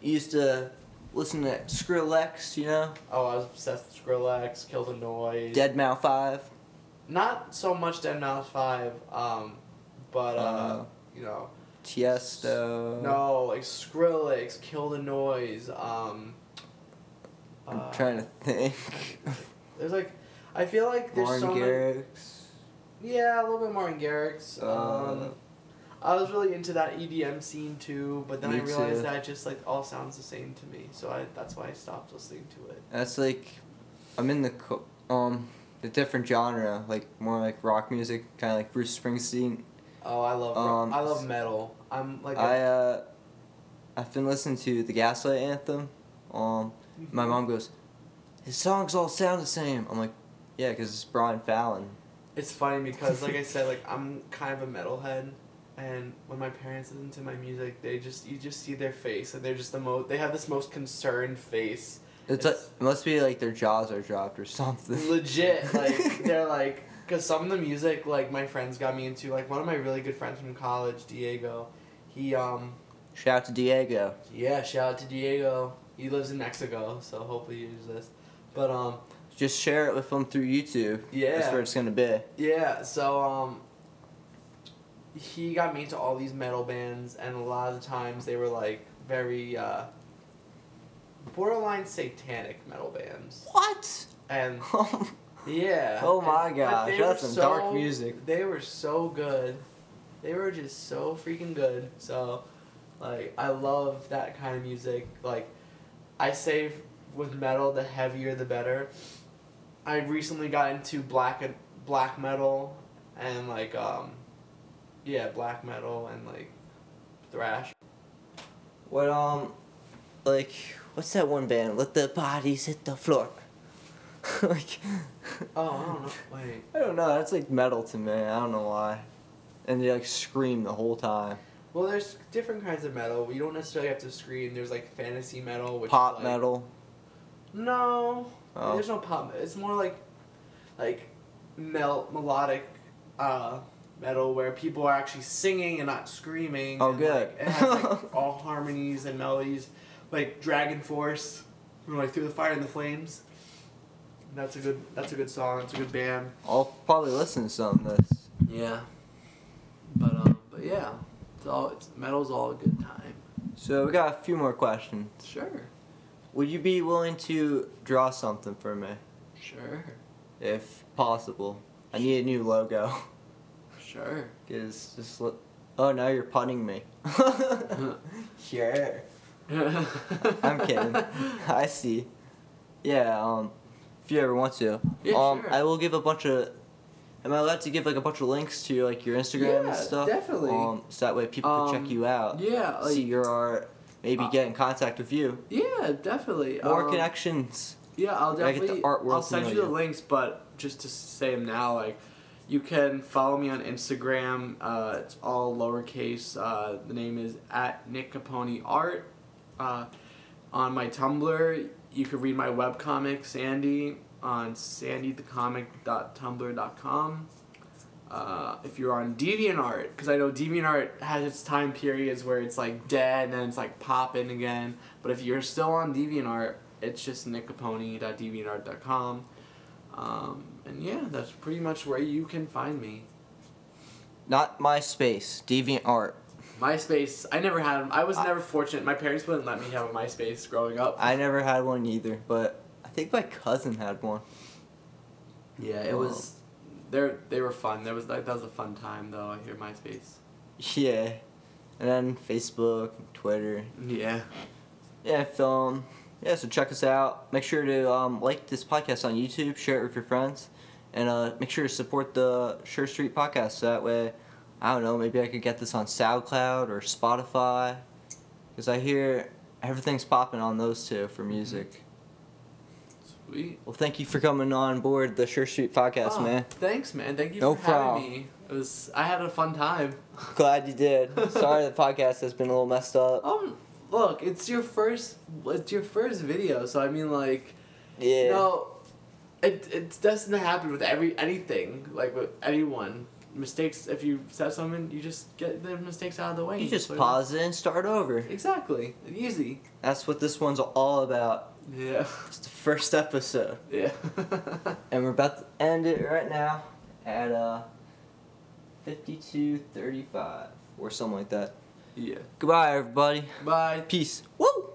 S2: used to listen to Skrillex, you know,
S3: Oh, I was obsessed with Skrillex, Kill the Noise.
S2: Dead Mouse Five.
S3: Not so much Dead Mouse Five, um, but uh,
S2: Uh,
S3: you know,
S2: Tiesto.
S3: no, like Skrillex, Kill the Noise. Um,
S2: I'm
S3: uh,
S2: trying to think. *laughs*
S3: There's like, I feel like there's
S2: Martin
S3: so many.
S2: Garrix.
S3: Yeah, a little bit Martin Garrix.
S2: Uh,
S3: Um, I was really into that EDM scene too, but then I realized
S2: too.
S3: that it just like all sounds the same to me, so I that's why I stopped listening to it.
S2: That's like, I'm in the co- um the different genre, like more like rock music, kind of like Bruce Springsteen.
S3: Oh, I love rock-
S2: Um,
S3: I love metal. I'm like a-
S2: I uh, I've been listening to the Gaslight Anthem. Um, my mom goes, his songs all sound the same. I'm like, yeah, because it's Brian Fallon.
S3: It's funny because like I said, like I'm kind of a metalhead, and when my parents listen to my music, they just you just see their face, and they're just the most. They have this most concerned face.
S2: It's, like it must be like their jaws are dropped or something. *laughs*
S3: Legit, like *laughs* they're like, because some of the music like my friends got me into, like one of my really good friends from college, Diego, he um
S2: Shout out to Diego.
S3: yeah, shout out to Diego. He lives in Mexico, so hopefully he use this, but um
S2: Just share it with them through YouTube.
S3: Yeah.
S2: That's where it's gonna be.
S3: yeah so um he got me into all these metal bands, and a lot of the times they were like very uh borderline satanic metal bands,
S2: What?
S3: and *laughs* Yeah.
S2: Oh my
S3: and-
S2: gosh,
S3: they
S2: that's
S3: were
S2: some dark music.
S3: They were so good. They were just so freaking good. So, like, I love that kind of music. Like, I say with metal, the heavier the better. I recently got into black black metal, and like, um, yeah, black metal and like thrash.
S2: What um, like what's that one band? Let the bodies hit the floor. *laughs* like,
S3: Oh, I don't know. Wait.
S2: I don't know. That's like metal to me. I don't know why. And they like scream the whole time.
S3: Well, there's different kinds of metal. You don't necessarily have to scream. There's like fantasy metal, which
S2: Pop
S3: is, like,
S2: metal.
S3: No,
S2: Oh.
S3: there's no pop. It's more like, like, mel melodic, uh, metal where people are actually singing and not screaming.
S2: Oh,
S3: and,
S2: good.
S3: Like, it has like *laughs* all harmonies and melodies, like Dragon Force, you know, like Through the Fire and the Flames. That's a good. That's a good song. It's a good band.
S2: I'll probably listen to some of this.
S3: Yeah. But um. But yeah, it's all. It's metal's all a good time.
S2: So we got a few more questions.
S3: Sure.
S2: Would you be willing to draw something for me,
S3: Sure.
S2: if possible? I need a new logo. *laughs*
S3: Sure.
S2: Cause just look. Oh, now you're punning me. *laughs* *laughs* sure. I'm kidding. *laughs* I see. Yeah. Um, if you ever want to.
S3: Yeah,
S2: um,
S3: sure.
S2: I will give a bunch of. Am I allowed to give like a bunch of links to like your Instagram
S3: Yeah,
S2: and stuff?
S3: definitely.
S2: Um, so that way people can
S3: Um,
S2: check you out.
S3: Yeah. Like,
S2: see your art. Maybe
S3: Uh,
S2: get in contact with you.
S3: yeah, definitely.
S2: More
S3: Um,
S2: connections.
S3: Yeah, I'll
S2: Gotta get the
S3: definitely. I'll send you the links, but just to say them now, like, you can follow me on Instagram. Uh, it's all lowercase. Uh, the name is at Nick Capone Art. Uh, on my Tumblr, you can read my webcomic Sandy on sandythecomic.tumblr.com. Uh, if you're on DeviantArt, because I know DeviantArt has its time periods where it's like dead and then it's like popping again. But if you're still on DeviantArt, it's just nickcapone.deviantart.com. Um, and yeah, that's pretty much where you can find me.
S2: Not MySpace. Deviant Art.
S3: MySpace, I never had. I was
S2: I-
S3: never fortunate. My parents wouldn't let me have a MySpace growing up.
S2: I never had one either, but I think my cousin had one.
S3: yeah, it was. They they were fun. There was like that was a fun time though. I hear MySpace. *laughs*
S2: Yeah. And then Facebook, Twitter.
S3: Yeah.
S2: Yeah, film. Yeah, so check us out. Make sure to um, like this podcast on YouTube, share it with your friends, and uh, make sure to support the Sure Street podcast. So that way, I don't know, maybe I could get this on SoundCloud or Spotify, because I hear everything's popping on those two for music.
S3: Sweet.
S2: Well, thank you for coming on board the Sure Street podcast,
S3: Oh,
S2: man.
S3: Thanks, man. Thank you
S2: No
S3: for having
S2: problem.
S3: me. It was. I had a fun time.
S2: Glad you did. *laughs* Sorry the podcast has been a little messed up.
S3: Um, look, it's your first. It's your first video, so I mean, like,
S2: Yeah.
S3: you know, it it doesn't happen with every anything. Like with anyone, mistakes. If you said something, you just get the mistakes out of the way.
S2: You just pause it and start over.
S3: Exactly. Easy.
S2: That's what this one's all about.
S3: Yeah.
S2: It's the first episode.
S3: Yeah. *laughs*
S2: And we're about to end it right now at uh 52.35 or something like that.
S3: Yeah.
S2: Goodbye, everybody.
S3: Bye.
S2: Peace. Woo!